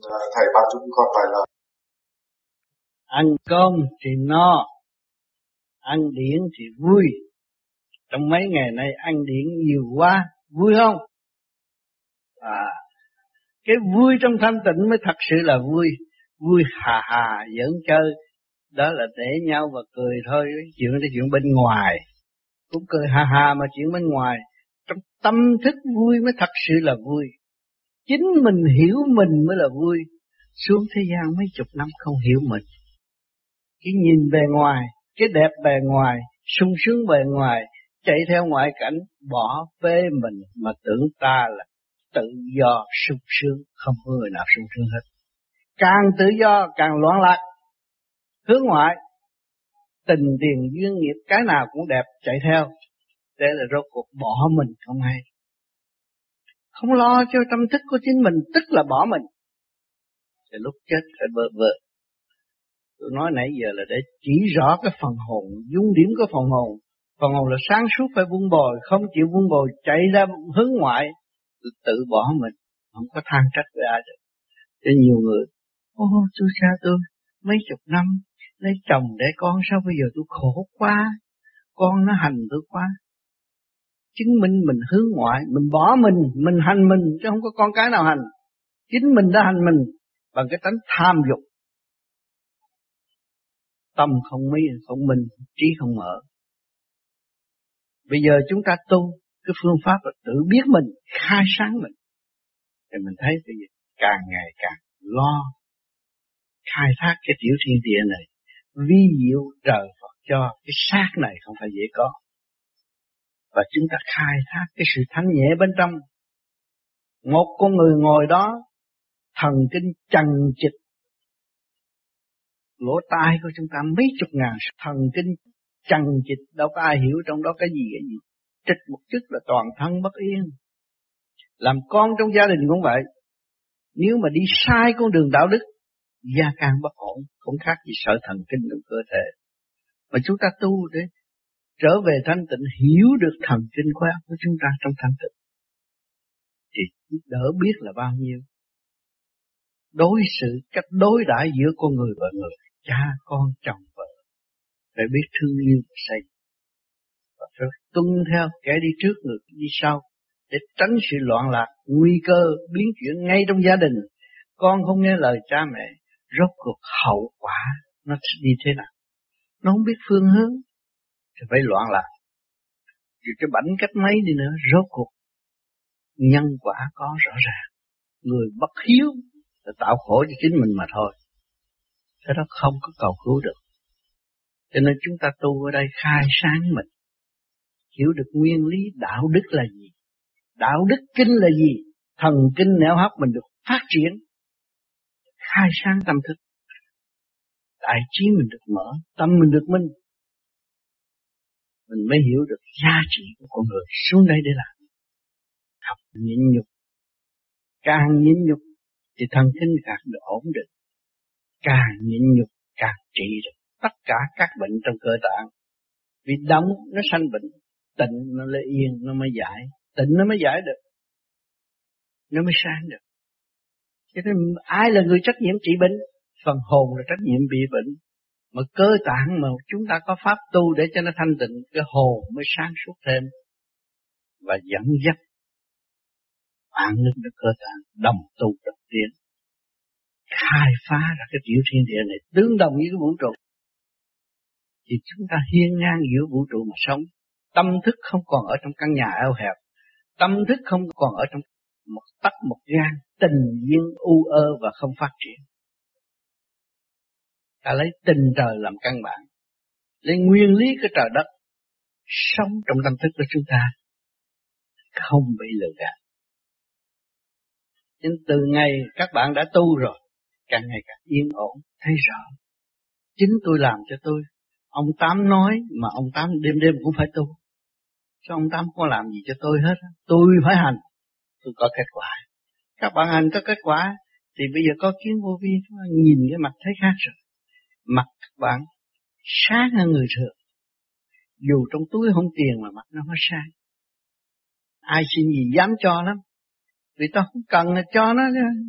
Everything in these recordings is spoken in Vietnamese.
Ờ, thầy ban chúng con vài lời. Ăn cơm thì no, ăn điển thì vui. Trong mấy ngày nay ăn điển nhiều quá, vui không? À, cái vui trong thanh tịnh mới thật sự là vui. Vui hà hà, giỡn chơi. Đó là để nhau và cười thôi. Chuyện đó chuyện bên ngoài. Cũng cười hà hà mà chuyện bên ngoài. Trong tâm thức vui mới thật sự là vui. Chính mình hiểu mình mới là vui. Xuống thế gian mấy chục năm không hiểu mình. Cái nhìn bề ngoài, cái đẹp bề ngoài, sung sướng bề ngoài, chạy theo ngoại cảnh, bỏ phê mình mà tưởng ta là tự do sung sướng, không có người nào sung sướng hết. Càng tự do càng loạn lạc, hướng ngoại, tình tiền duyên nghiệp cái nào cũng đẹp chạy theo, để là rốt cuộc bỏ mình không hay. Không lo cho tâm thức của chính mình, tức là bỏ mình. Thì lúc chết phải bơ vơ. Tôi nói nãy giờ là để chỉ rõ cái phần hồn, dung điểm của phần hồn. Phần hồn là sáng suốt phải vun bồi, không chịu vun bồi chạy ra hướng ngoại, tự bỏ mình, không có than trách với ai được. Cho nhiều người, ô tôi cha tôi mấy chục năm lấy chồng để con sao bây giờ tôi khổ quá, con nó hành tôi quá. Chứng minh mình hướng ngoại, mình bỏ mình, mình hành mình, chứ không có con cái nào hành. Chính mình đã hành mình bằng cái tánh tham dục. Tâm không mỹ, không minh, trí không mở. Bây giờ chúng ta tu cái phương pháp là tự biết mình, khai sáng mình. Thì mình thấy cái gì càng ngày càng lo khai thác cái tiểu thiên địa này. Vi diệu trời Phật cho cái xác này không phải dễ có. Và chúng ta khai thác cái sự thanh nhẹ bên trong. Một con người ngồi đó, thần kinh chằng chịch. Lỗ tai của chúng ta mấy chục ngàn thần kinh chằng chịch, đâu có ai hiểu trong đó cái gì cái gì trịch một chút là toàn thân bất yên. Làm con trong gia đình cũng vậy. Nếu mà đi sai con đường đạo đức, gia càng bất ổn, không khác gì sợ thần kinh trong cơ thể. Mà chúng ta tu để trở về thanh tịnh, hiểu được thần kinh của của chúng ta trong thanh tịnh. Thì đỡ biết là bao nhiêu. Đối xử, cách đối đãi giữa con người và người, cha, con, chồng, vợ. Phải biết thương yêu và xây phải tuân theo kẻ đi trước người đi sau để tránh sự loạn lạc, nguy cơ biến chuyển ngay trong gia đình. Con không nghe lời cha mẹ, rốt cuộc hậu quả nó sẽ đi thế nào? Nó không biết phương hướng, thì phải loạn lạc. Dù cái bảnh cách mấy đi nữa, rốt cuộc nhân quả có rõ ràng. Người bất hiếu là tạo khổ cho chính mình mà thôi. Thế đó không có cầu cứu được. Cho nên chúng ta tu ở đây khai sáng mình hiểu được nguyên lý đạo đức là gì, đạo đức kinh là gì, thần kinh nẻo hấp mình được phát triển, khai sáng tâm thức, đại trí mình được mở, tâm mình được minh, mình mới hiểu được giá trị của con người xuống đây để làm. Học nhịn nhục, càng nhịn nhục thì thần kinh càng được ổn định, càng nhịn nhục càng trị được tất cả các bệnh trong cơ tạng. Vì động nó sanh bệnh, tịnh nó lại yên nó mới giải. Tịnh nó mới giải được. Nó mới sáng được. Cho nên ai là người trách nhiệm trị bệnh? Phần hồn là trách nhiệm bị bệnh mà cơ tạng mà chúng ta có pháp tu để cho nó thanh tịnh, cái hồn mới sáng suốt thêm và dẫn dắt an ninh được cơ tạng, đồng tu đồng tiến khai phá ra cái tiểu thiên địa này tương đồng với cái vũ trụ thì chúng ta hiên ngang giữa vũ trụ mà sống Tâm thức không còn ở trong căn nhà eo hẹp. Tâm thức không còn ở trong một tắc một gan tình duyên u ơ và không phát triển. Ta lấy tình trời làm căn bản. Lấy nguyên lý của trời đất sống trong tâm thức của chúng ta không bị lừa gạt. Nhưng từ ngày các bạn đã tu rồi, càng ngày càng yên ổn, thấy rõ. Chính tôi làm cho tôi. Ông Tám nói mà ông Tám đêm đêm cũng phải tu. Chứ ông Tám có làm gì cho tôi hết. Tôi phải hành. Tôi có kết quả. Các bạn hành có kết quả. Thì bây giờ có kiến vô vi. Nhìn cái mặt thấy khác rồi. Mặt các bạn sáng hơn người thường. Dù trong túi không tiền mà mặt nó mới sáng. Ai xin gì dám cho lắm. Vì ta không cần cho nó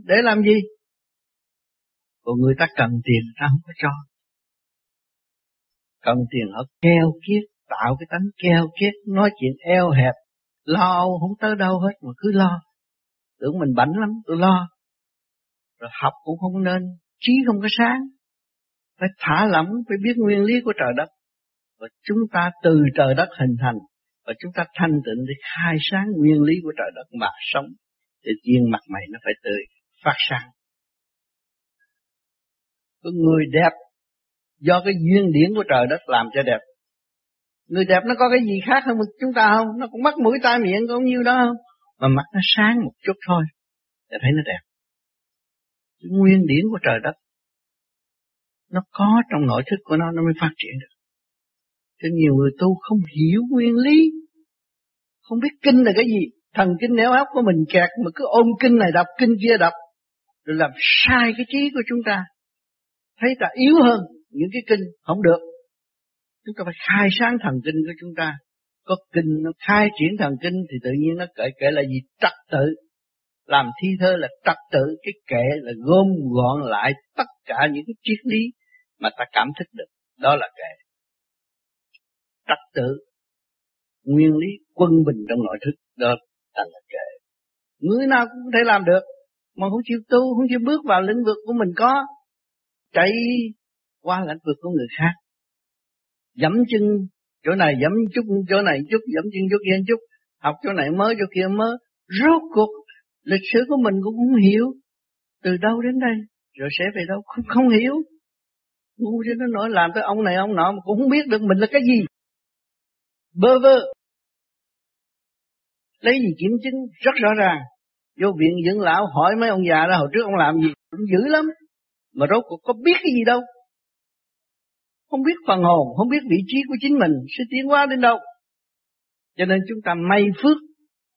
để làm gì. còn người ta cần tiền ta không có cho cần tiền họ keo kiết, tạo cái tánh keo kiết, nói chuyện eo hẹp lo không tới đâu hết mà cứ lo tưởng mình bảnh lắm, tôi lo rồi học cũng không nên, trí không có sáng phải thả lỏng, phải biết nguyên lý của trời đất. Và chúng ta từ trời đất hình thành, và chúng ta thanh tịnh để khai sáng nguyên lý của trời đất mà sống, thì diện mặt mày nó phải tươi, phát sáng. Có người đẹp do cái duyên điển của trời đất làm cho đẹp. Người đẹp nó có cái gì khác hơn chúng ta không? Nó cũng mắt mũi tai miệng cũng như đó không? Mà mắt nó sáng một chút thôi để thấy nó đẹp. Cái nguyên điển của trời đất nó có trong nội thức của nó nó mới phát triển được. Cho nhiều người tu không hiểu nguyên lý, không biết kinh là cái gì. Thần kinh nếu óc của mình kẹt mà cứ ôm kinh này đọc, kinh kia đọc, rồi làm sai cái trí của chúng ta. Thấy ta yếu hơn những cái kinh, không được. Chúng ta phải khai sáng thần kinh của chúng ta. Có kinh nó khai triển thần kinh thì tự nhiên nó kể kể là gì? Trật tự. Làm thi thơ là trật tự. Cái kệ là gom gọn lại tất cả những cái triết lý mà ta cảm thức được đó là kệ trật tự nguyên lý quân bình trong nội thức đó thành là kệ người nào cũng có thể làm được mà không chịu tu không chịu bước vào lĩnh vực của mình có chạy qua lĩnh vực của người khác. Dẫm chân chỗ này dẫm chút chỗ này chút dẫm chân chút kia chút học chỗ này mới chỗ kia mới. Rốt cuộc lịch sử của mình cũng không hiểu từ đâu đến đây rồi sẽ về đâu không, không hiểu ngu cho nó nói làm tới ông này ông nọ mà cũng không biết được mình là cái gì. Bơ vơ. Lấy gì kiểm chứng? Rất rõ ràng. Vô viện dưỡng lão hỏi mấy ông già đó, hồi trước ông làm gì cũng dữ lắm. Mà rốt cuộc có biết cái gì đâu. Không biết phần hồn, không biết vị trí của chính mình, sẽ tiến hóa đến đâu. Cho nên chúng ta may phước,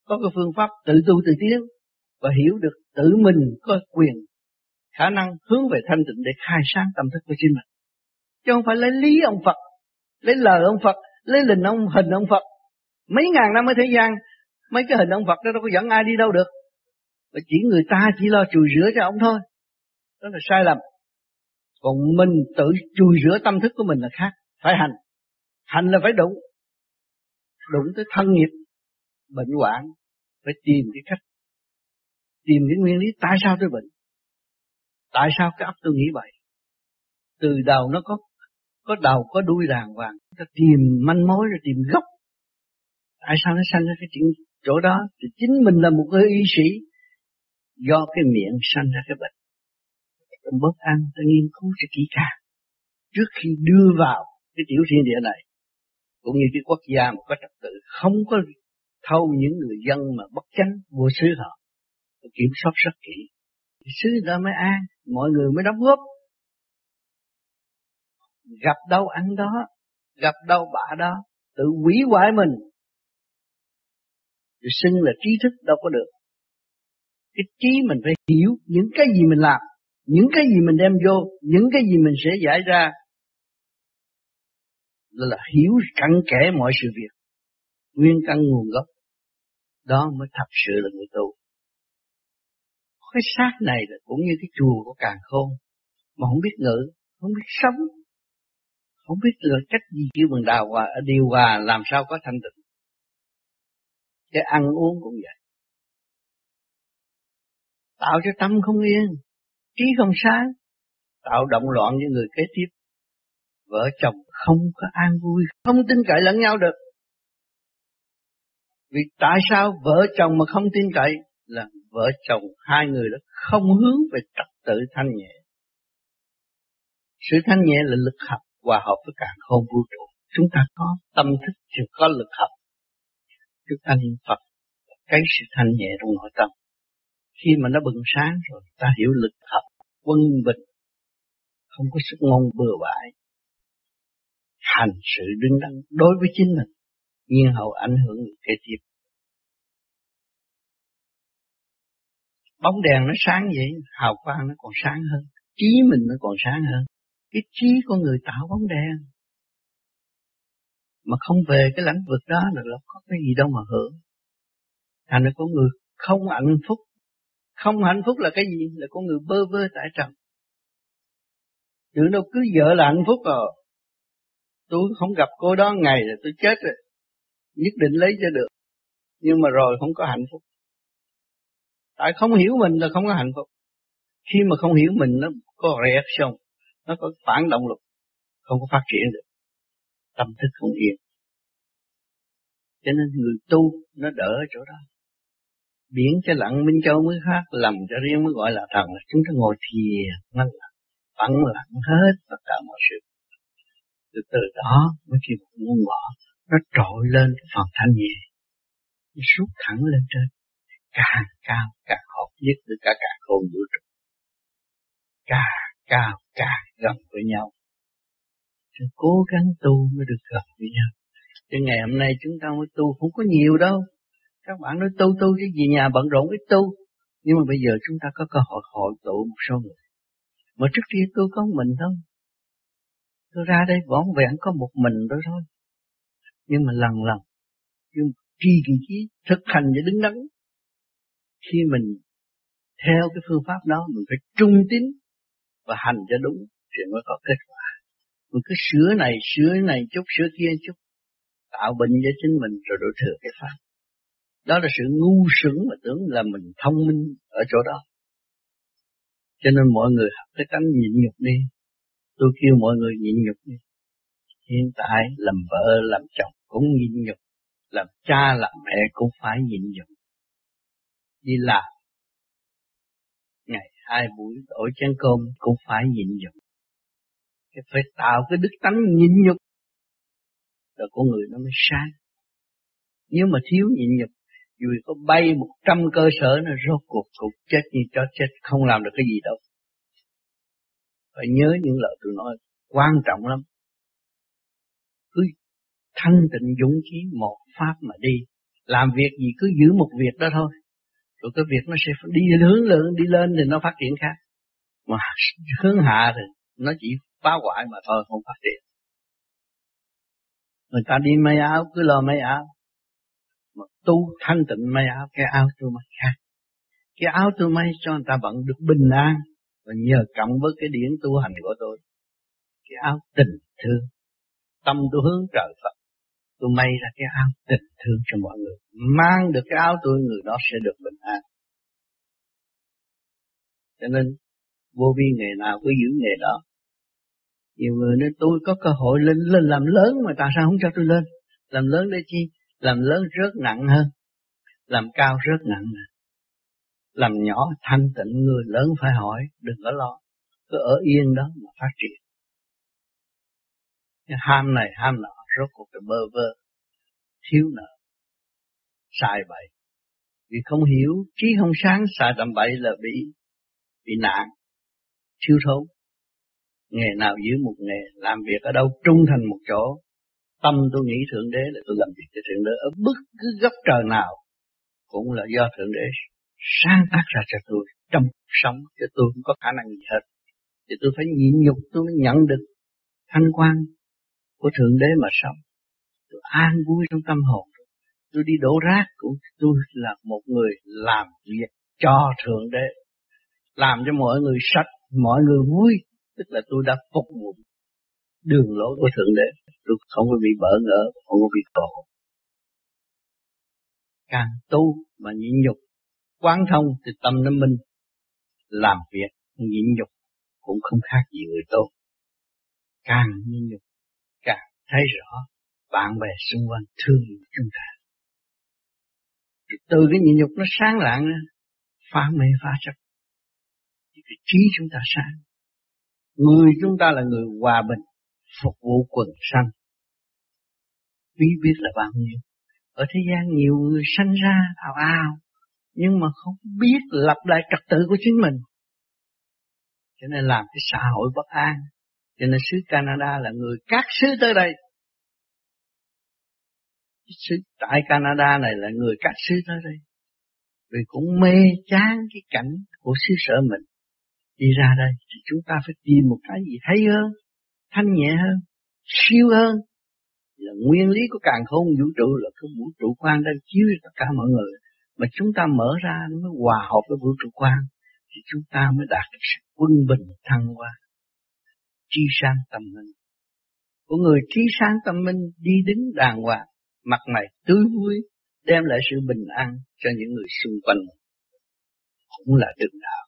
có cái phương pháp tự tu tự tiến và hiểu được tự mình có quyền khả năng hướng về thanh tịnh để khai sáng tâm thức của chính mình. Chứ không phải lấy lý ông Phật, lấy lời ông Phật, lấy hình ông hình ông Phật. Mấy ngàn năm ở thế gian, mấy cái hình ông Phật đó đâu có dẫn ai đi đâu được. Và chỉ người ta chỉ lo chùi rửa cho ông thôi. Đó là sai lầm. Còn mình tự chùi rửa tâm thức của mình là khác. Phải hành. Hành là phải đụng. Đụng tới thân nghiệp, bệnh hoạn. Phải tìm cái cách. Tìm cái nguyên lý tại sao tôi bệnh? Tại sao cái óc tôi nghĩ vậy? Từ đầu nó có có đầu, có đuôi đàng hoàng. Ta tìm manh mối rồi tìm gốc. Tại sao nó sanh ra cái chuyện chỗ đó? Thì chính mình là một cái y sĩ. Do cái miệng sanh ra cái bệnh. Ta bớt ăn ta nghiên cứu cho kỹ càng. Trước khi đưa vào cái tiểu thiên địa này, cũng như cái quốc gia mà có trật tự, không có thâu những người dân mà bất chánh vô sứ họ. Kiểm soát rất kỹ sứ đó mới an, mọi người mới đóng góp. Gặp đâu ăn đó, gặp đâu bạ đó, tự hủy hoại mình. Rồi xưng là trí thức đâu có được. Cái trí mình phải hiểu những cái gì mình làm, những cái gì mình đem vô, những cái gì mình sẽ giải ra. Là hiểu cặn kẽ mọi sự việc, nguyên căn nguồn gốc. Đó mới thật sự là người tu cái xác này là cũng như cái chùa của càng khôn, mà không biết ngự không biết sống, không biết là cách gì kêu bằng đào hòa điều hòa làm sao có thanh tịnh. Cái ăn uống cũng vậy. Tạo cho tâm không yên, trí không sáng, tạo động loạn với người kế tiếp. Vợ chồng không có an vui, không tin cậy lẫn nhau được. Vì tại sao vợ chồng mà không tin cậy? Là vợ chồng hai người đó không hướng về trật tự thanh nhẹ. Sự thanh nhẹ là lực học hòa hợp với cả không vũ trụ. Chúng ta có tâm thức thì có lực học chúng ta niệm Phật, cái sự thanh nhẹ trong nội tâm. Khi mà nó bừng sáng rồi, ta hiểu lực học quân bình. Không có sức ngôn bừa bãi. Hành sự đứng đắn đối với chính mình nhiên hậu ảnh hưởng người kế tiếp. Bóng đèn nó sáng vậy, hào quang nó còn sáng hơn, trí mình nó còn sáng hơn. Cái trí của người tạo bóng đèn. Mà không về cái lãnh vực đó là nó có cái gì đâu mà hưởng. Thành ra con người không hạnh phúc. Không hạnh phúc là cái gì? Là con người bơ vơ tại trần. Tưởng đâu cứ vợ là hạnh phúc rồi. Tôi không gặp cô đó ngày là tôi chết rồi. Nhất định lấy cho được. Nhưng mà rồi không có hạnh phúc tại không hiểu mình là không có hạnh phúc. Khi mà không hiểu mình, nó có reaction nó có phản động lực, không có phát triển được. Tâm thức không yên. Cho nên người tu, nó đỡ ở chỗ đó. Biển cho lặng minh châu mới khác, lầm cho riêng mới gọi là thần. Chúng ta ngồi thiền, nó lặng, vắng lặng hết tất cả mọi sự. Từ từ đó mới khi muốn bỏ nó trội lên cái phần thanh nhẹ, nó rút thẳng lên trên càng cao càng hợp nhất với cả cả khôn vũ trụ. Càng cao càng gần với nhau. Chúng cố gắng tu mới được gần với nhau. Chứ ngày hôm nay chúng ta mới tu không có nhiều đâu. Các bạn nói tu tu cái gì nhà bận rộn ít tu. Nhưng mà bây giờ chúng ta có cơ hội hội tụ một số người. Mà trước kia tôi có mình thôi. Tôi ra đây vỏn vẹn có một mình đó thôi. Nhưng mà lần lần, nhưng kỳ kỳ chí thực hành để đứng đắn khi mình theo cái phương pháp đó, mình phải trung tín và hành cho đúng thì mới có kết quả. Mình cứ sửa này sửa này chút, sửa kia chút, tạo bệnh cho chính mình rồi đổ thừa cái pháp. Đó là sự ngu sướng mà tưởng là mình thông minh ở chỗ đó. Cho nên mọi người học cái tánh nhịn nhục đi. Tôi kêu mọi người nhịn nhục đi. Hiện tại làm vợ, làm chồng cũng nhịn nhục, làm cha, làm mẹ cũng phải nhịn nhục đi làm. Ngày hai buổi đổi chén cơm cũng phải nhịn nhục. Cái phải tạo cái đức tánh nhịn nhục. Rồi con người nó mới sáng. Nếu mà thiếu nhịn nhục, dù có bay một trăm cơ sở nó rốt cuộc cũng chết như cho chết, không làm được cái gì đâu. Phải nhớ những lời tôi nói, quan trọng lắm. Cứ thanh tịnh dũng khí, một pháp mà đi. Làm việc gì cứ giữ một việc đó thôi rồi cái việc nó sẽ đi hướng lên, đi lên thì nó phát triển khác. Mà hướng hạ thì nó chỉ phá hoại mà thôi, không phát triển. Người ta đi may áo, cứ lo may áo. Mà tu thanh tịnh may áo, cái áo tôi may khác. Cái áo tôi may cho người ta vẫn được bình an. Và nhờ cộng với cái điển tu hành của tôi, cái áo tình thương, tâm tôi hướng trời Phật tôi may ra cái áo tình thương cho mọi người. Mang được cái áo tôi, người đó sẽ được bình an. Cho nên, vô vi nghề nào cứ giữ nghề đó. Nhiều người nói, tôi có cơ hội lên lên làm lớn mà tại sao không cho tôi lên? Làm lớn để chi? Làm lớn rớt nặng hơn. Làm cao rớt nặng hơn làm nhỏ thanh tịnh, người lớn phải hỏi, đừng có lo. Cứ ở yên đó mà phát triển. Cái ham này, ham nọ rốt cuộc là bơ vơ, thiếu nợ. Sai bậy vì không hiểu, trí không sáng xài tầm bậy là bị bị nạn, thiếu thốn. nghề nào giữ một nghề, làm việc ở đâu trung thành một chỗ, tâm tôi nghĩ thượng đế là tôi làm việc cho thượng đế ở bất cứ góc trời nào, cũng là do thượng đế sáng tác ra cho tôi, trong cuộc sống cho tôi không có khả năng gì hết. Thì tôi phải nhịn nhục, tôi mới nhận được thanh quan của thượng đế mà sống. Tôi an vui trong tâm hồn. Tôi đi đổ rác cũng tôi là một người làm việc cho thượng đế, làm cho mọi người sạch, mọi người vui. Tức là tôi đã phục vụ đường lối của thượng đế. Tôi không có bị bỡ ngỡ, không có bị khổ càng tu mà nhịn nhục, quán thông thì tâm nó minh. Làm việc nhịn nhục cũng không khác gì người tốt càng nhịn nhục thấy rõ bạn bè xung quanh thương chúng ta. Từ cái nhịn nhục nó sáng lạng phá mê, phá chấp. Thì cái trí chúng ta sáng. Người chúng ta là người hòa bình, phục vụ quần sanh. Quý biết là bao nhiêu? Ở thế gian nhiều người sanh ra ào ào, nhưng mà không biết lập lại trật tự của chính mình. Cho nên làm cái xã hội bất an cho nên xứ Canada là người các xứ tới đây. Sứ tại Canada này là người các xứ tới đây. Vì cũng mê chán cái cảnh của xứ sở mình đi ra đây. Thì chúng ta phải tìm một cái gì hay hơn, thanh nhẹ hơn, siêu hơn. Là nguyên lý của càng không vũ trụ là cái vũ trụ quan đang chiếu tất cả mọi người. Mà chúng ta mở ra nó mới hòa hợp với vũ trụ quan thì chúng ta mới đạt được sự quân bình thăng hoa trí sáng tâm minh. Của người trí sáng tâm minh đi đứng đàng hoàng, mặt mày tươi vui, đem lại sự bình an cho những người xung quanh. Cũng là đường đạo.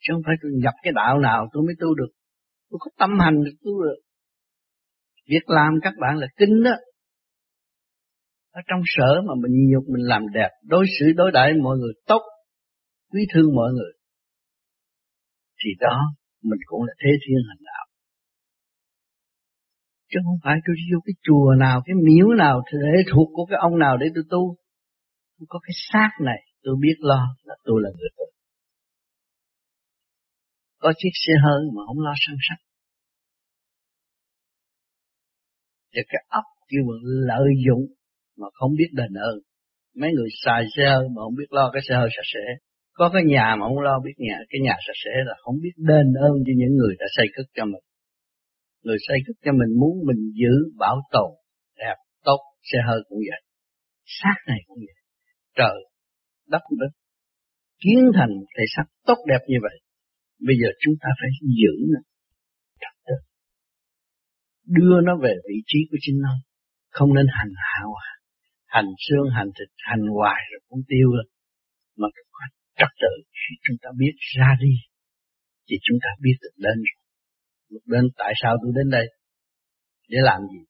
Chứ không phải tôi nhập cái đạo nào tôi mới tu được. Tôi có tâm hành được tu được. Việc làm các bạn là kinh đó. Ở trong sở mà mình nhục mình làm đẹp, đối xử đối đãi mọi người tốt, quý thương mọi người. Thì đó mình cũng là thế thiên hành đạo. Chứ không phải tôi đi vô cái chùa nào, cái miếu nào, để thuộc của cái ông nào để tôi tu. Tôi có cái xác này, tôi biết lo là tôi là người tu. Có chiếc xe hơi mà không lo săn sắc. Và cái ấp kêu bằng lợi dụng mà không biết đền ơn. Mấy người xài xe hơi mà không biết lo cái xe hơi sạch sẽ. Có cái nhà mà không lo biết nhà, cái nhà sạch sẽ là không biết đền ơn cho những người đã xây cất cho mình. Người xây cất cho mình muốn mình giữ, bảo tồn, đẹp, tốt, xe hơi cũng vậy. Xác này cũng vậy. Trời, đất đất, kiến thành thể xác tốt đẹp như vậy. Bây giờ chúng ta phải giữ nó. Đưa nó về vị trí của chính nó. Không nên hành hạ hoài. Hành xương, hành thịt, hành hoài rồi cũng tiêu rồi. Mà có trật tự khi chúng ta biết ra đi. Thì chúng ta biết được đến rồi. Lúc đến tại sao tôi đến đây? Để làm gì?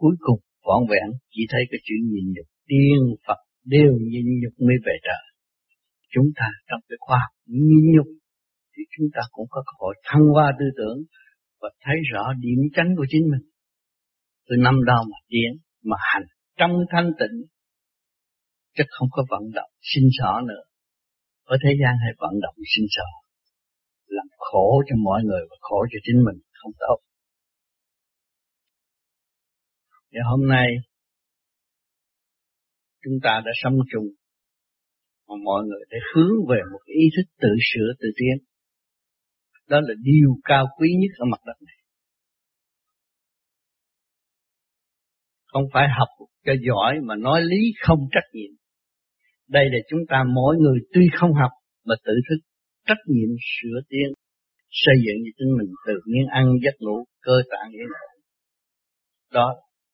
Cuối cùng vọn vẹn chỉ thấy cái chuyện nhìn nhục tiên Phật đều nhìn nhục mới về trời. Chúng ta trong cái khoa học nhìn nhục thì chúng ta cũng có cơ hội thăng hoa tư tưởng và thấy rõ điểm tránh của chính mình. Từ năm đó mà tiến, mà hành trong thanh tịnh, chứ không có vận động sinh sở nữa. Ở thế gian hay vận động sinh sở, khổ cho mọi người và khổ cho chính mình không tốt. Và hôm nay chúng ta đã sống chung mà mọi người để hướng về một ý thức tự sửa tự tiến. Đó là điều cao quý nhất ở mặt đất này. Không phải học cho giỏi mà nói lý không trách nhiệm. Đây là chúng ta mỗi người tuy không học mà tự thức trách nhiệm sửa tiến, xây dựng cho chính mình từ miếng ăn giấc ngủ cơ tạng yên ổn. Đó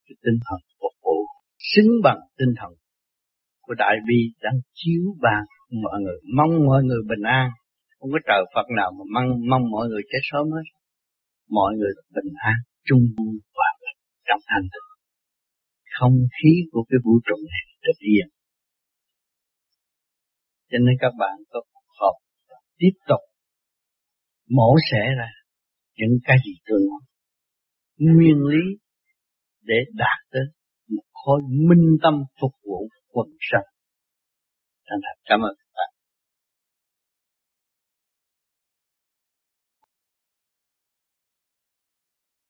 là tinh thần phục vụ xứng bằng tinh thần của Đại Bi đang chiếu bàn mọi người, mong mọi người bình an. Không có trời Phật nào mà mong, mong mọi người chết sớm hết. Mọi người bình an, chung hòa trong thanh tịnh. Không khí của cái vũ trụ này rất yên. Cho nên các bạn có học tiếp tục mổ xẻ ra những cái gì tôi nói. Nguyên lý để đạt tới một khối minh tâm phục vụ quần sanh. Thành thật cảm ơn các bạn.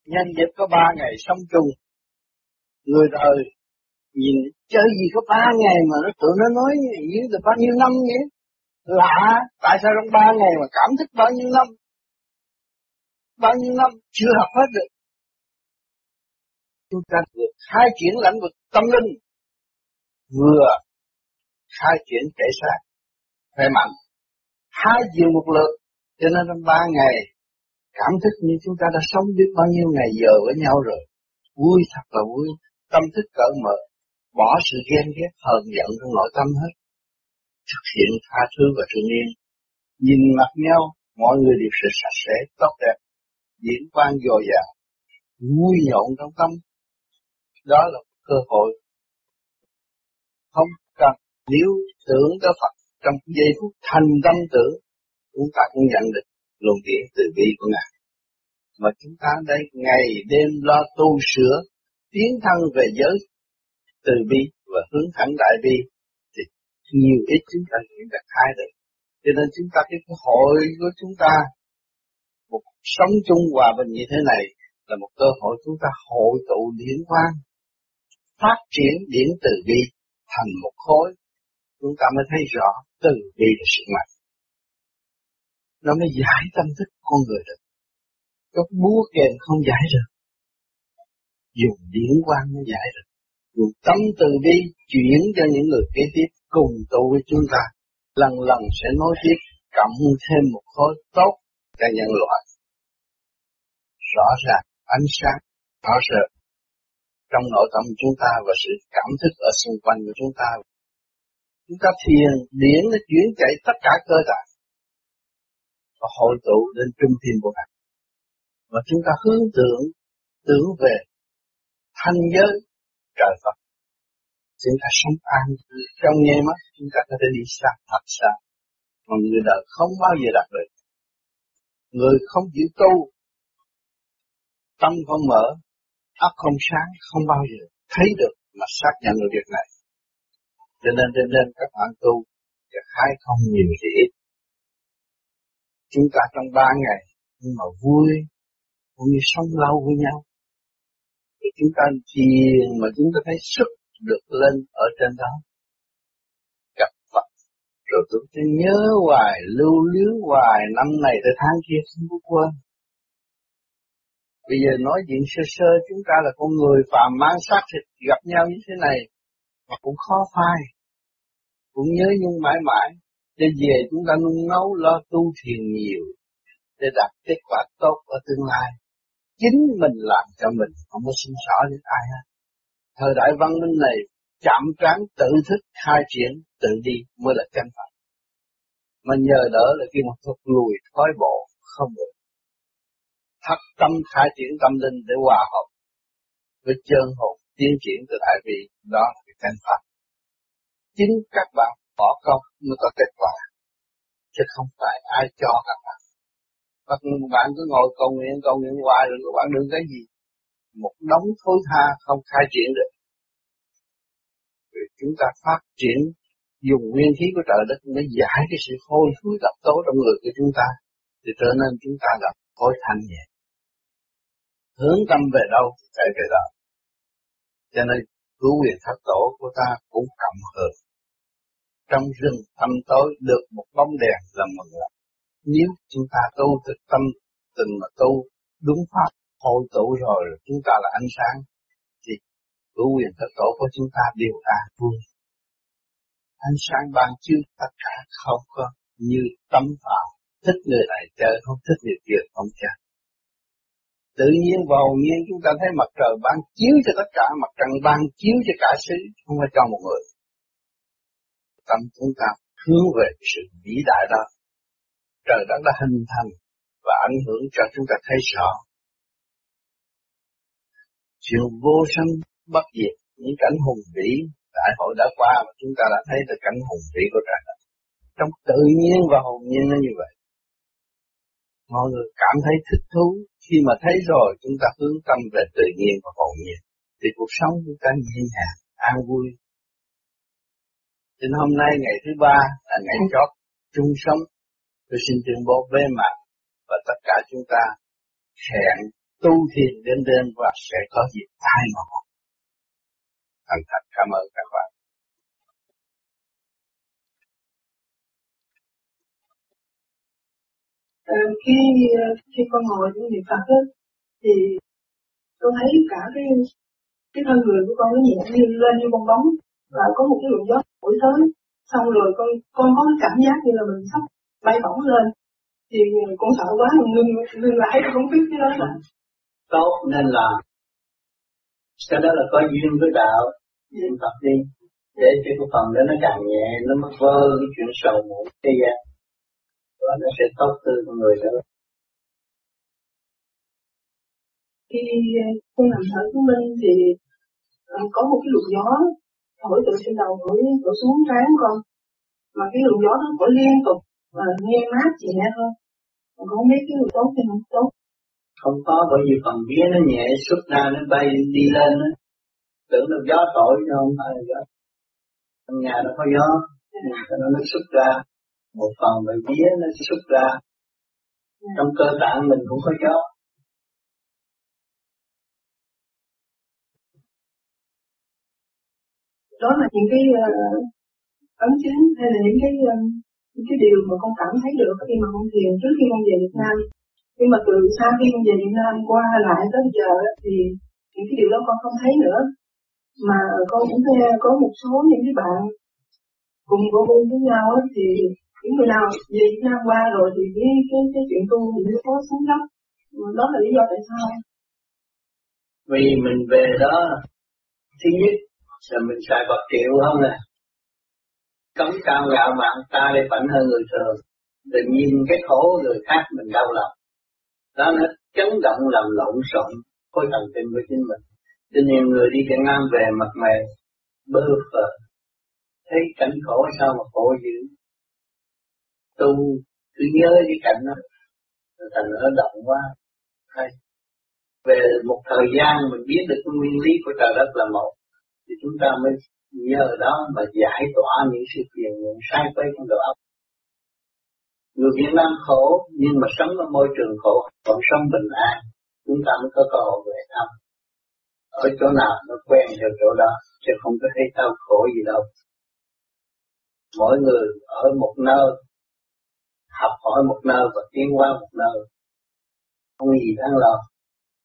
Nhân dịp có ba ngày sống chung, người đời nhìn chơi gì có ba ngày mà nó tụi nó nói như được bao nhiêu năm vậy? Lạ, tại sao trong ba ngày mà cảm thức bao nhiêu năm? Bao nhiêu năm chưa học hết được. Chúng ta vừa khai triển lãnh vực tâm linh, vừa khai triển thể xác, khỏe mạnh. Hai chiều một lượt, cho nên trong ba ngày, cảm thức như chúng ta đã sống biết bao nhiêu ngày giờ với nhau rồi. Vui thật là vui, tâm thức cởi mở, bỏ sự ghen ghét, hờn giận trong nội tâm hết. Thực hiện tha thứ và thương yêu. Nhìn mặt nhau, mọi người đều sẽ sạch sẽ, tốt đẹp diễn quan dồi dào vui nhộn trong tâm. Đó là cơ hội không cần, nếu tưởng tới Phật trong giây phút thành tâm tưởng, chúng ta cũng nhận được luồng điển từ bi của ngài. Mà chúng ta đây ngày đêm lo tu sửa, tiến thân về giới từ bi và hướng thẳng đại bi, thì nhiều ít chúng ta cũng đạt hai được. Cho nên chúng ta cái hội của chúng ta sống chung hòa bình như thế này là một cơ hội chúng ta hội tụ điển quang phát triển điển từ bi thành một khối. Chúng ta mới thấy rõ từ bi là sự mạnh. Nó mới giải tâm thức con người được. Các búa kèm không giải được. Dùng điển quang mới giải được. Dùng tâm từ bi chuyển cho những người kế tiếp cùng tu với chúng ta. Lần lần sẽ nói tiếp cộng thêm một khối tốt cho nhân loại rõ ràng ánh sáng rõ rệt trong nội tâm chúng ta và sự cảm thức ở xung quanh của chúng ta. Chúng ta thiền, điển nó chuyển chạy tất cả cơ tạng và hội tụ lên trung tâm của bạn. Và chúng ta hướng tưởng, tưởng về thanh giới trời Phật. Chúng ta sống an trong nghe mắt chúng ta có thể đi xa thật xa. Mà người đời không bao giờ đạt được. Người không chịu tu, tâm không mở, óc không sáng, không bao giờ thấy được mà xác nhận được việc này. Cho nên cho nên các bạn tu và khai không nhiều thì ít. Chúng ta trong ba ngày nhưng mà vui cũng như sống lâu với nhau. Thì chúng ta thiền mà chúng ta thấy sức được lên ở trên đó. Gặp Phật. Rồi chúng ta nhớ hoài, lưu luyến hoài, năm này tới tháng kia không có quên. Bây giờ nói chuyện sơ sơ, chúng ta là con người phàm mang xác thịt, gặp nhau như thế này, mà cũng khó phai. Cũng nhớ nhung mãi mãi. Để về chúng ta nung nấu lo tu thiền nhiều, để đạt kết quả tốt ở tương lai. Chính mình làm cho mình không có xin xỏ đến ai hết. Thời đại văn minh này, chạm trán tự thức khai triển, tự đi mới là chân phật Mà nhờ đỡ là khi một thuật lùi thói bộ không được thật tâm khai triển tâm linh để hòa hợp với chân hồn tiến triển từ đại vị, đó là cái căn phật chính các bạn bỏ công mới có kết quả, chứ không phải ai cho các bạn. Các bạn cứ ngồi cầu nguyện cầu nguyện hoài rồi các bạn đừng cái gì. Một đống thối tha không khai triển được. Vì chúng ta phát triển, dùng nguyên khí của trời đất mới giải cái sự hôi thối độc tố trong người của chúng ta, thì trở nên chúng ta gặp khối thanh nhẹ hướng tâm về đâu thì chạy về đó cho nên cứu quyền thất tổ của ta cũng cộng hưởng. Trong rừng tâm tối được một bóng đèn là mừng lắm. Nếu chúng ta tu thực tâm, từng mà tu đúng pháp, hội tụ rồi chúng ta là ánh sáng, thì cứu quyền thất tổ của chúng ta đều an vui. Ánh sáng ban chiếu tất cả không có như tâm vào thích người này chơi không thích người kia, không chơi tự nhiên vào nhiên chúng ta thấy mặt trời ban chiếu cho tất cả, mặt trăng ban chiếu cho cả xứ, không phải cho một người. Tâm chúng ta hướng về sự vĩ đại đó. Trời đất đã hình thành và ảnh hưởng cho chúng ta thấy rõ. Chiều vô sanh bất diệt, những cảnh hùng vĩ, đại hội đã qua mà chúng ta đã thấy được cảnh hùng vĩ của trời đất. Trong tự nhiên và hồn nhiên nó như vậy. Mọi người cảm thấy thích thú khi mà thấy rồi, chúng ta hướng tâm về tự nhiên và hồn nhiên thì cuộc sống chúng ta nhẹ nhàng, an vui Nên hôm nay ngày thứ ba là ngày chót chung sống tôi xin tuyên bố với mặt và tất cả chúng ta hẹn tu thiền đến đêm và sẽ có dịp tai ngộ. Thành thật, cảm ơn các bạn. Ờ, khi ờ, khi con ngồi trong niệm Phật đó, thì tôi thấy cả cái cái thân người của con nó nhẹ như lên như bong bóng và có một cái luồng gió thổi tới. Xong rồi con con có cái cảm giác như là mình sắp bay bổng lên. Thì ờ, con sợ quá mình ngưng ngưng lại không biết cái đó là tốt nên là cái đó là có duyên với đạo niệm Phật đi. Để cho cái phần đó nó càng nhẹ nó mất vơ cái chuyện sầu muộn thế gian và nó sẽ tốt từ người nữa khi con nằm thở của minh thì ờ, có một cái luồng gió thổi từ trên đầu thổi thổi xuống trán con. Mà cái luồng gió nó thổi liên tục và nghe mát nhẹ hơn mà con không biết cái luồng tốt hay không tốt. Không có bởi vì phần vía nó nhẹ xuất ra nó bay đi lên đó. tưởng được gió thổi nhưng không phải là gió. Trong nhà nó có gió cho nên nó xuất ra một phần về vía nó xuất ra. Trong cơ tạng mình cũng có gió. Đó là những cái uh, ấn chứng hay là những cái uh, những cái điều mà con cảm thấy được khi mà con thiền trước khi con về Việt Nam. Nhưng mà từ sau khi con về Việt Nam qua lại tới giờ thì những cái điều đó con không thấy nữa. Mà con cũng nghe có một số những cái bạn cùng vô hôn với nhau thì những người nào về Việt Nam qua rồi thì cái cái cái chuyện tu thì nó có xuống lắm đó là lý do tại sao. Vì mình về đó, thứ nhất là mình xài bạc triệu không nè. Cấm cao ngạo mạn ta để mạnh hơn người thường. Tự nhìn cái khổ người khác mình đau lòng. Đó nó chấn động làm lộn xộn khối thần kinh của chính mình. Cho nhiều người đi Việt Nam về mặt mày bơ phờ, thấy cảnh khổ sao mà khổ dữ tu. Cứ nhớ cái cảnh đó. Thành nó động quá. Hay. Về một thời gian mình biết được cái nguyên lý của trời đất là một, thì chúng ta mới nhờ đó mà giải tỏa những sự phiền muộn sai quay trong đầu óc. Người Việt Nam khổ, nhưng mà sống ở môi trường khổ, còn sống bình an, chúng ta mới có cơ hội về thăm. Ở chỗ nào nó quen theo chỗ đó chứ không có thấy đau khổ gì đâu. Mỗi người ở một nơi học hỏi một nơi và tiến qua một nơi. Không gì đáng lo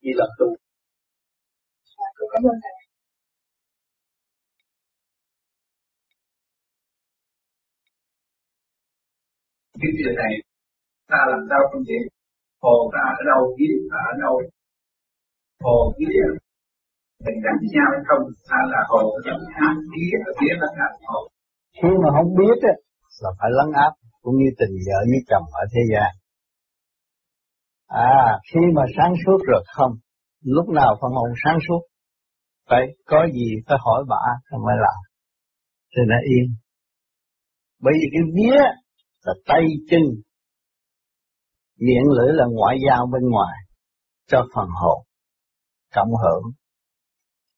chỉ là tu. Cảm ơn thầy cái điều này ta làm sao không thể hồ ta ở đâu vía ta ở đâu? Hồ vía mình đánh nhau không? Hay là hồ lấn áp vía ở vía lấn áp hồ. Khi mà không biết á là phải lấn áp cũng như tình vợ như chồng ở thế gian. À khi mà sáng suốt rồi không, lúc nào phần hồn sáng suốt. Phải có gì phải hỏi bà không phải làm. Thì nó yên bởi vì cái vía là tay chân. Miệng lưỡi là ngoại giao bên ngoài cho phần hồn, cộng hưởng.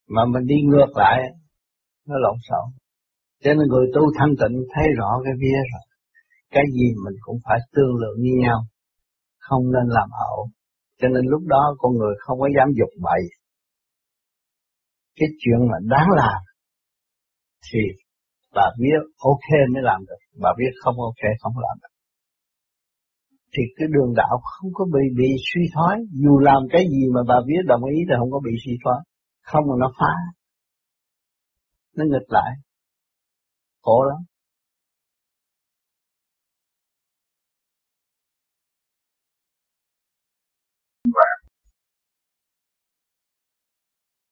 Mà mình đi ngược lại, nó lộn xộn. Cho nên người tu thanh tịnh thấy rõ cái vía rồi cái gì mình cũng phải tương lượng như nhau, không nên làm ẩu. Cho nên lúc đó con người không có dám dục bậy. Cái chuyện mà đáng làm thì bà biết ok mới làm được, bà biết không ok không làm được. Thì cái đường đạo không có bị bị suy thoái. Dù làm cái gì mà bà biết, đồng ý thì không có bị suy thoái. Không mà nó phá. Nó nghịch lại. Khổ lắm.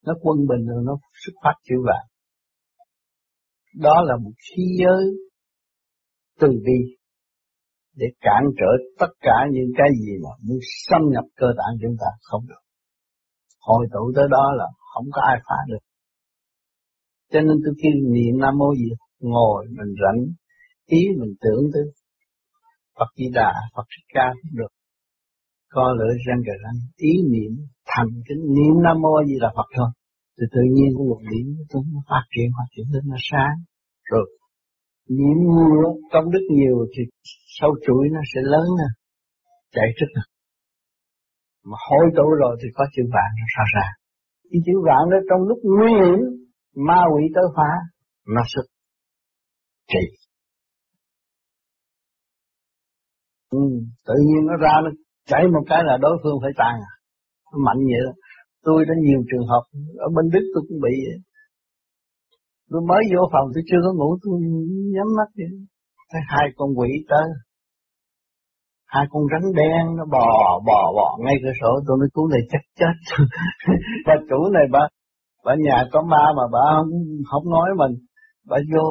Nó quân bình rồi nó xuất phát chữ vạn đó là một khí giới từ bi để cản trở tất cả những cái gì mà muốn xâm nhập cơ tạng chúng ta không được. Hồi tụ tới đó là không có ai phá được. Cho nên tôi khi niệm Nam Mô gì ngồi mình rảnh, ý mình tưởng tới Phật Di Đà, Phật Thích Ca cũng được. Co lưỡi răng cờ răng, ý niệm thành cái niệm Nam Mô gì là Phật thôi. Thì tự nhiên cái luồng điểm nó phát triển, phát triển lên nó sáng. Rồi niệm nhiều, công đức nhiều thì sâu chuỗi nó sẽ lớn nè, chạy trước nè. Mà hối tụ rồi thì có chữ vạn nó sao ra. Cái chữ vạn đó trong lúc nguy hiểm, ma quỷ tới phá, nó sức trị. Ừ, tự nhiên nó ra nó chạy một cái là đối phương phải tàn à. Mạnh vậy đó. Tôi đã nhiều trường hợp, ở bên Đức tôi cũng bị vậy. Tôi mới vô phòng tôi chưa có ngủ tôi nhắm mắt vậy. Thấy hai con quỷ tới. Hai con rắn đen nó bò bò bò ngay cửa sổ tôi nói cứu này chắc chết. bà chủ này bà bà nhà có ma mà bà không không nói mình. Bà vô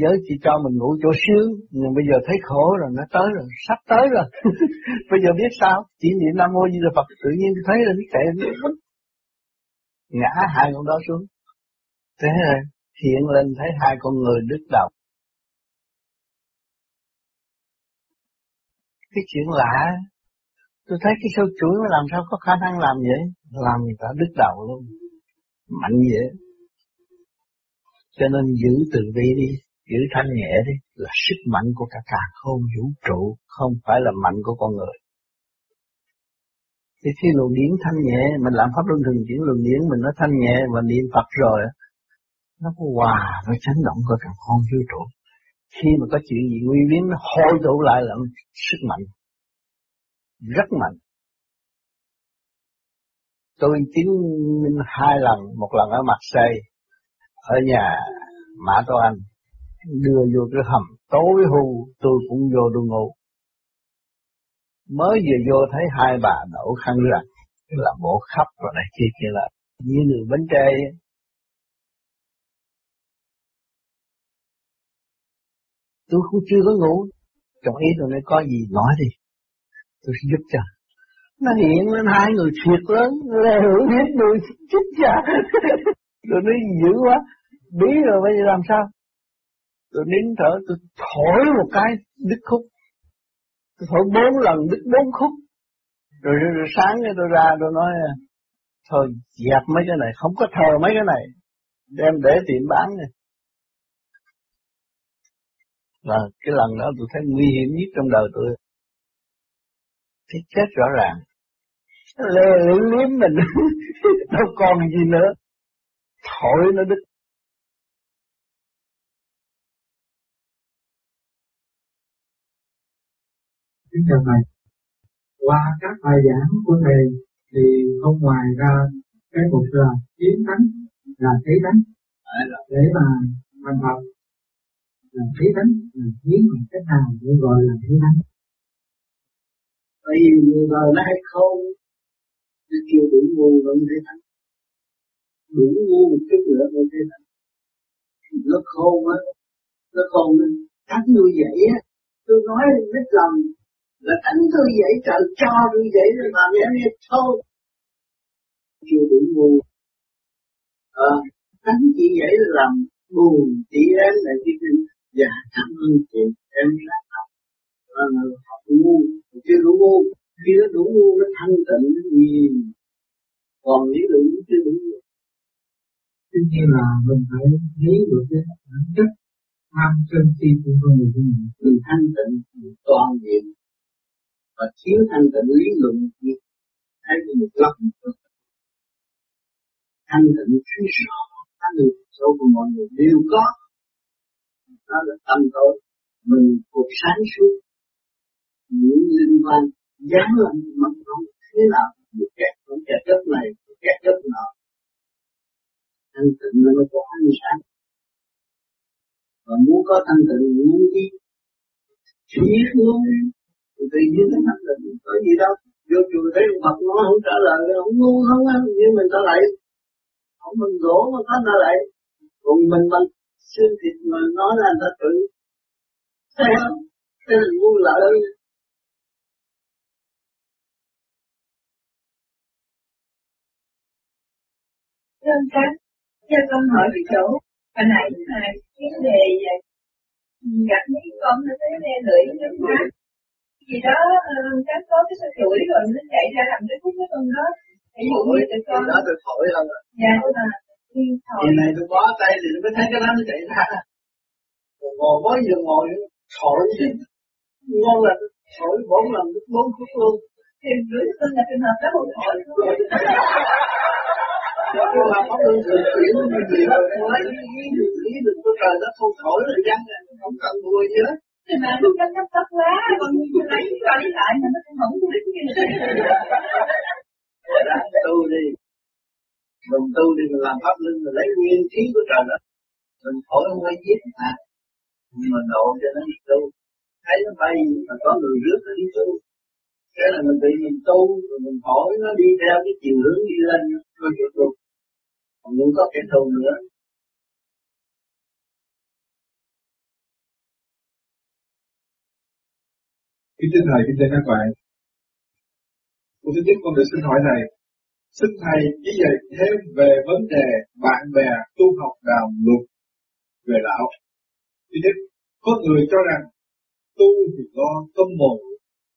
giới chỉ cho mình ngủ chỗ sướng, nhưng bây giờ thấy khổ rồi, nó tới rồi, sắp tới rồi. Bây giờ biết sao? Chỉ niệm nam mô di đà phật, tự nhiên thấy là nó chạy ngã hai con đó xuống. Thế rồi hiện lên thấy hai con người đứt đầu. Cái chuyện lạ, tôi thấy cái sâu chuỗi mà làm sao có khả năng làm vậy? Làm người ta đứt đầu luôn. Mạnh vậy cho nên giữ từ bi đi giữ thanh nhẹ đi, là sức mạnh của cả càng không vũ trụ, không phải là mạnh của con người. Thì khi luồng điển thanh nhẹ, mình làm pháp luân thường chuyển luồng điển, mình nó thanh nhẹ và niệm Phật rồi, nó có hòa nó chấn động của càng không vũ trụ. Khi mà có chuyện gì nguy biến nó hội tụ lại là sức mạnh. Rất mạnh. Tôi chứng minh hai lần, một lần ở mặt xây ở nhà Mã Tô Anh đưa vô cái hầm tối hù tôi cũng vô tôi ngủ. Mới vừa vô thấy hai bà đậu khăn là là bộ khắp rồi này kia kia là như người bánh tre tôi cũng chưa có ngủ. Chọn ý tôi nói, có gì nói đi, tôi sẽ giúp cho. Nó hiện lên hai người thiệt lớn, lê hết người, chết cha. Rồi nó dữ quá, bí rồi, bây giờ làm sao? Tôi nín thở tôi thổi một cái đứt khúc. Tôi thổi bốn lần đứt bốn khúc. Rồi, rồi, rồi sáng tôi ra tôi nói thôi dẹp mấy cái này không có thờ mấy cái này. Đem để tiệm bán này và cái lần đó tôi thấy nguy hiểm nhất trong đời tôi. Thì chết rõ ràng. Lê liếm mình đâu còn gì nữa. Thổi nó đứt Kính chào Thầy, qua các bài giảng của Thầy thì không ngoài ra cái mục là chiến thắng là thế thắng để mà thành học là thế thắng là chiến bằng cách nào cũng gọi là thế thắng bởi vì người đời nó hay không nó kêu đủ ngu vẫn thế thắng đủ ngu một chút nữa vẫn thế thắng nó khôn á nó khôn nó thắng như vậy á tôi nói biết lòng là thánh tôi vậy trời cho tôi vậy rồi mà em nghe thôi. Chưa đủ ngu. À, thánh chị vậy là làm buồn chị em lại cái kinh dạ cảm ơn chị. Em rất học à, học ngu. Chưa đủ ngu. Khi nó đủ ngu nó thanh tịnh nó nhìn. Còn lý luận chưa đủ ngu. Tất nhiên là mình phải thấy được cái bản chất tham sân si của con người của mình. Mình thanh tịnh toàn diện và thiếu thanh tịnh lý luận thì thấy như một lắm thanh tịnh thấy rõ thanh tịnh sâu của mọi người đều có. Đó là tâm tối mình cuộc sáng suốt. Những linh quan dám làm mất không thế nào, một kẹt cũng kẹt đất này, một kẹt đất nọ. Thanh tịnh nó có ánh sáng. Và muốn có thanh tịnh, muốn đi biết luôn thì tự nhiên nó thanh tịnh có gì đâu. Vô chùa thấy ông Phật nói không trả lời không ngu không á nhưng mình ta lại? Không mình gỗ mà có ta lại còn mình bằng xương thịt mà nói là người ta tự thấy không cái là ngu lợi hơn Thưa các, cho con hỏi về chỗ, hồi nãy là vấn đề gặp mấy con nó tới đây lưỡi nước vì đó, các có cái sợi chuỗi rồi nó chạy ra làm cái khúc cái con đó. Ví dụ như tụi con... Đó tôi thổi hơn rồi. Dạ, mà. Thì này tôi bó tay thì tôi mới thấy cái đó nó chạy ra. Rồi ngồi bó giờ ngồi thổi gì. Ngon là thổi bốn lần bốn khúc luôn. Thì rưỡi con là trường hợp đó một thổi nhưng mà có lương thường chuyển như gì rồi nói ý đừng có trời đất không thổi là dân không cần vui chứ thì mà lúc đó cấp cấp quá con lấy coi đi lại mà nó không không biết cái gì. Tu đi. Mình tu đi mình làm pháp linh mình lấy nguyên khí của trời đó, mình thổi không phải giết mà, nhưng mà độ cho nó đi tu. Thấy nó bay mà có người rước nó đi tu. Thế là mình bị mình tu rồi mình hỏi nó đi theo cái chiều hướng đi lên rồi chút luôn còn muốn có kẻ thù nữa Kính thưa Thầy, kính thưa các bạn. một thứ nhất con được xin hỏi này, Xin Thầy chỉ dạy thêm về vấn đề bạn bè tu học đạo luật về đạo. Thứ nhất, có người cho rằng tu thì lo tâm mồm,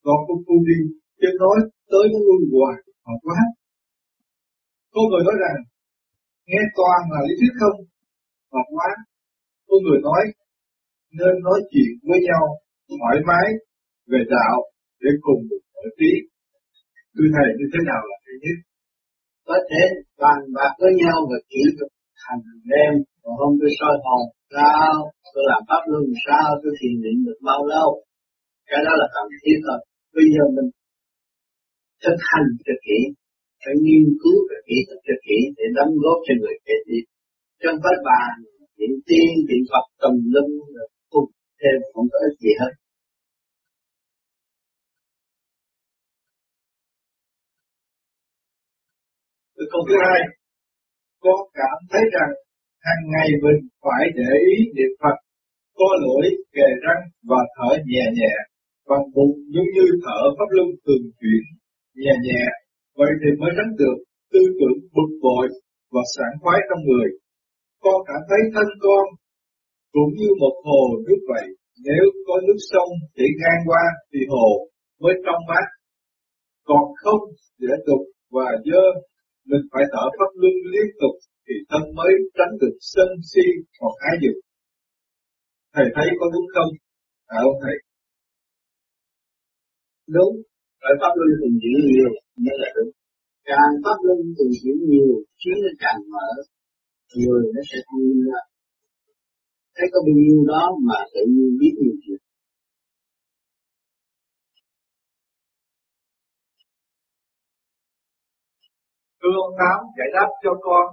lo công phu đi, chứ nói tới nó luôn hoài, họ quá. Có người nói rằng nghe toàn là lý thuyết không, học quá. Có người nói nên nói chuyện với nhau thoải mái về đạo để cùng được mở trí. Thưa Thầy như thế nào là thứ nhất? Có thể bàn bạc với nhau và chỉ được thành đêm, còn không tôi soi hồn sao, tôi làm pháp luân sao, tôi thiền định được bao lâu. Cái đó là cần thiết rồi. Bây giờ mình thực hành cho kỹ, phải nghiên cứu và kỹ thuật cho kỹ để đóng góp cho người kế tiếp. Trong phải bàn, chuyện tiên, chuyện Phật tầm lưng, cùng thêm không có ích gì hết. Câu thứ hai, con cảm thấy rằng hàng ngày mình phải để ý niệm Phật, có lỗi, kề răng và thở nhẹ nhẹ, bằng bụng giống như thở pháp luân thường chuyển, nhẹ nhẹ, vậy thì mới tránh được tư tưởng bực bội và sảng khoái trong người. Con cảm thấy thân con cũng như một hồ nước vậy, nếu có nước sông chảy ngang qua thì hồ mới trong mát, còn không dễ tục và dơ, mình phải thở pháp luân liên tục thì thân mới tránh được sân si hoặc ái dục. Thầy thấy có đúng không? À ông thầy. Đúng, phải pháp luân thường chuyển nhiều mới là đúng. Càng pháp luân thường chuyển nhiều, trí nó càng mở, người nó sẽ thông minh ra. Thấy có bao nhiêu đó mà tự nhiên biết nhiều chuyện. Thưa ông Tám giải đáp cho con,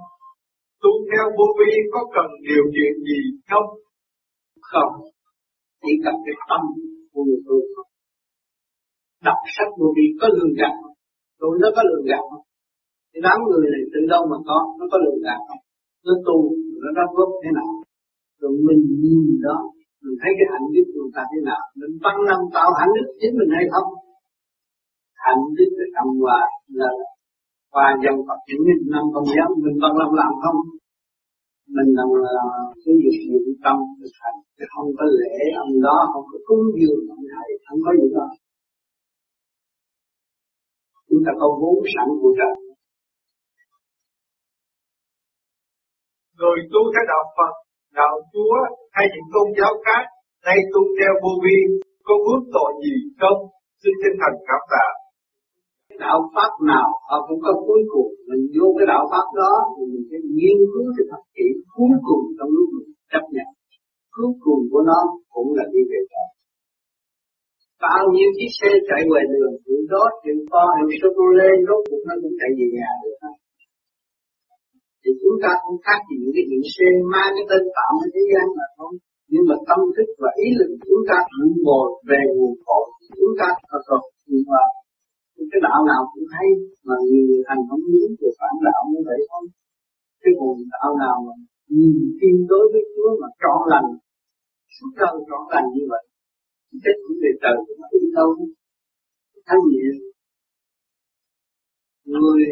tu theo vô vi có cần điều kiện gì không? Không, chỉ cần cái tâm của người tu Đọc sách vô vi có lường gạt tôi nó có lường gạt không? Thì đám người này từ đâu mà có, nó có lường gạt không? Nó tu, nó đóng góp thế nào? Rồi mình nhìn đó, mình thấy cái hạnh đức của người ta thế nào? Mình tăng năm tạo hạnh đức chính mình hay không? Hạnh đức là tâm hòa là và dân Phật những nghìn năm công giáo mình vẫn làm làm không? Mình làm là cái việc dụng tâm thực hành chứ không có lễ ông đó không có cúng dường ông thầy không có gì đó. Chúng ta có vốn sẵn của trời. Người tu theo đạo Phật, đạo Chúa hay những tôn giáo khác nay tu theo vô vi có bước tội gì không? Xin chân thành cảm tạ đạo pháp nào, họ cũng có cuối cùng. Mình vô cái đạo pháp đó, thì mình sẽ nghiên cứu cái thật kỹ cuối cùng trong lúc mình chấp nhận. Cuối cùng của nó cũng là đi về trời. Bao nhiêu chiếc xe chạy ngoài đường chuyện đó chuyện to chuyện sô cô lê, rốt cuộc nó cũng chạy về nhà được hết. Thì chúng ta không khác gì những cái chuyện xe mang cái tên tạo ở thế gian mà không? Nhưng mà tâm thức và ý lực chúng ta vun ngồi về nguồn cội. Chúng ta thật sự cái đạo nào cũng hay mà nhiều người thành không muốn về phản đạo như vậy thôi. Cái nguồn đạo nào mà nhìn tin đối với Chúa mà trọn lành suốt đời trọn lành như vậy chết cũng về trời cũng đi đâu. Thanh nhẹ người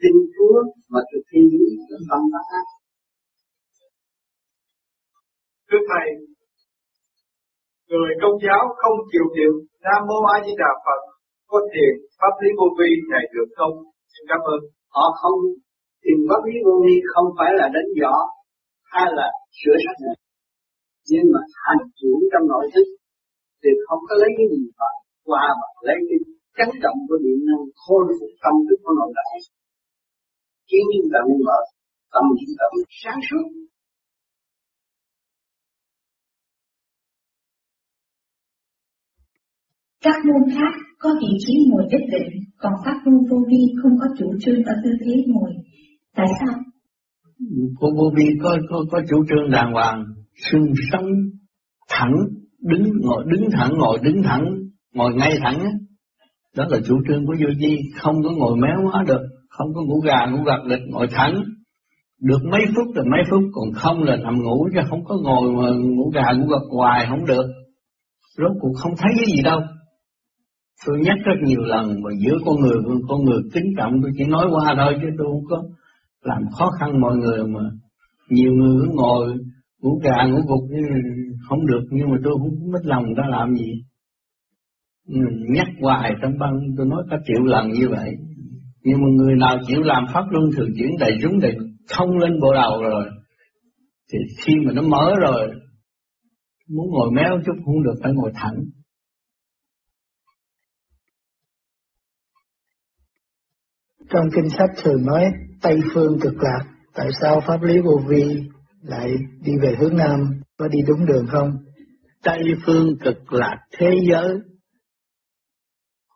tin Chúa mà thực thi lý là tâm tác ác Thưa Thầy, người công giáo không chịu niệm Nam Mô A Di Đà Phật có thiền pháp lý vô vi này được không? Xin cảm ơn. Họ không thiền pháp lý vô vi không phải là đánh võ hay là sửa sách này. Nhưng mà hành chuyển trong nội thức thì không có lấy cái gì mà qua mà lấy cái chấn động của điện năng khôi phục tâm thức của nội tại khiến chúng ta mở tâm chúng ta sáng suốt Các môn khác có vị trí ngồi nhất định, còn pháp môn vô vi không có chủ trương ở tư thế ngồi. Tại sao? Vô vô vi có, có, có chủ trương đàng hoàng, xương sống thẳng, đứng ngồi đứng thẳng, ngồi đứng thẳng, ngồi ngay thẳng. Đó là chủ trương của vô vi, không có ngồi méo quá được, không có ngủ gà ngủ gật được, ngồi thẳng. Được mấy phút là mấy phút, còn không là nằm ngủ chứ không có ngồi mà ngủ gà ngủ gật hoài không được. Rốt cuộc không thấy cái gì đâu Tôi nhắc rất nhiều lần mà giữa con người con người kính trọng, tôi chỉ nói qua thôi chứ tôi không có làm khó khăn mọi người mà. Nhiều người cứ ngồi, ngủ gà, ngủ gục ừ, không được, nhưng mà tôi không biết lòng đã làm gì. Ừ, nhắc hoài trong băng, tôi nói cả triệu lần như vậy. Nhưng mà người nào chịu làm pháp luân thường chuyển đầy rúng, đầy thông lên bộ đầu rồi, thì khi mà nó mở rồi, muốn ngồi méo chút không được, phải ngồi thẳng. Trong kinh sách thường nói Tây phương cực lạc, tại sao pháp lý vô vi lại đi về hướng Nam, có đi đúng đường không? Tây phương cực lạc thế giới.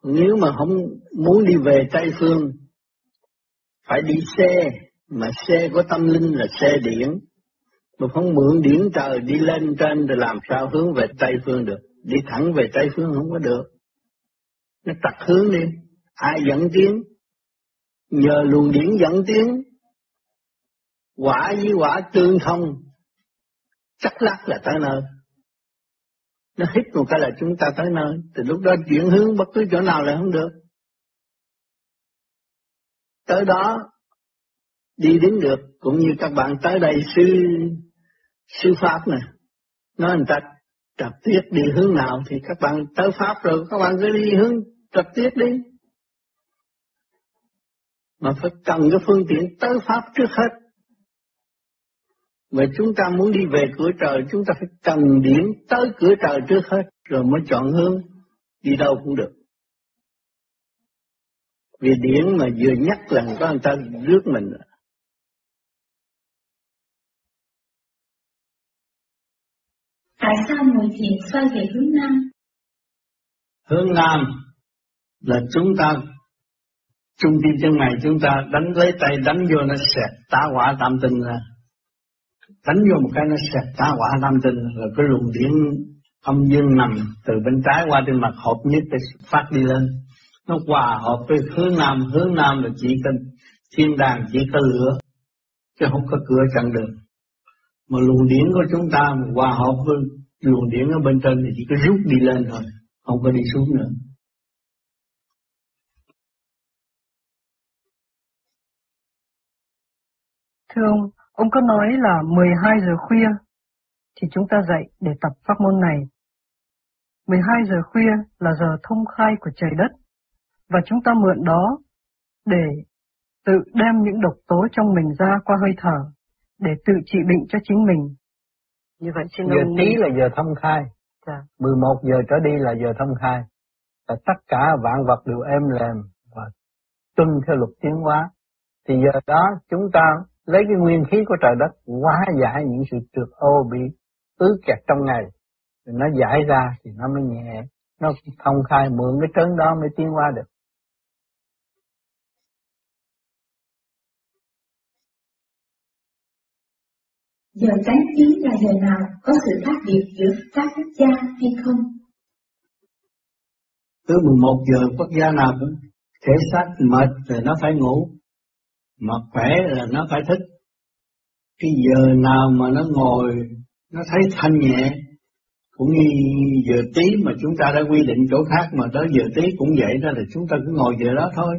Nếu mà không muốn đi về Tây phương, phải đi xe, mà xe của tâm linh là xe điển. Mà không mượn điển trời đi lên trên thì làm sao hướng về Tây phương được. Đi thẳng về Tây phương không có được. Nó tặc hướng đi. Ai dẫn tiến nhờ luồng điển dẫn tiến quả với quả tương thông, chắc lắc là tới nơi. Nó hít một cái là chúng ta tới nơi. Thì lúc đó chuyển hướng bất cứ chỗ nào là không được. Tới đó, đi đến được, cũng như các bạn tới đây, sư sư pháp nè, nói người ta trực tiếp đi hướng nào? Thì các bạn tới pháp rồi, các bạn cứ đi hướng trực tiếp đi mà phải cần cái phương tiện tới pháp trước hết. Mà chúng ta muốn đi về cửa trời chúng ta phải cần điểm tới cửa trời trước hết rồi mới chọn hướng đi đâu cũng được. Vì điển mà vừa nhắc là có người ta rước mình. Tại sao ngồi thiền xoay về hướng Nam? Hướng Nam là chúng ta trung tim chân ngày chúng ta đánh lấy tay, đánh vô nó xẹt, tá quả tam tinh ra. Đánh vô một cái nó xẹt, tá quả tam tinh rồi cái luồng điển âm dương nằm từ bên trái qua trên mặt hộp nhất để phát đi lên. Nó hòa hợp với hướng nam hướng nam là chỉ cần thiên đàng, chỉ có lửa, chứ không có cửa chặn được mà luồng điển của chúng ta hòa hợp với luồng điển ở bên trên thì chỉ có rút đi lên thôi, không có đi xuống nữa. Thưa ông, ông có nói là 12 giờ khuya thì chúng ta dậy để tập pháp môn này. 12 giờ khuya là giờ thông khai của trời đất và chúng ta mượn đó để tự đem những độc tố trong mình ra qua hơi thở để tự trị bệnh cho chính mình. Như vậy xin giờ ông... tí là giờ thông khai. Dạ. 11 giờ trở đi là giờ thông khai. Và tất cả vạn vật đều êm lềm và tuân theo luật tiến hóa. Thì giờ đó chúng ta lấy cái nguyên khí của trời đất hóa giải những sự trượt ô bị ứ kẹt trong ngày. Rồi nó giải ra thì nó mới nhẹ. Nó thông khai mượn cái trấn đó mới tiến hóa được. Giờ chánh khí là giờ nào có sự khác biệt giữa các quốc gia hay không? Cứ 11 giờ quốc gia nào cũng thể xác mệt rồi nó phải ngủ, mà khỏe là nó phải thích Cái giờ nào mà nó ngồi, nó thấy thanh nhẹ, cũng như giờ tí mà chúng ta đã quy định chỗ khác mà tới giờ tí cũng vậy đó là chúng ta cứ ngồi giờ đó thôi.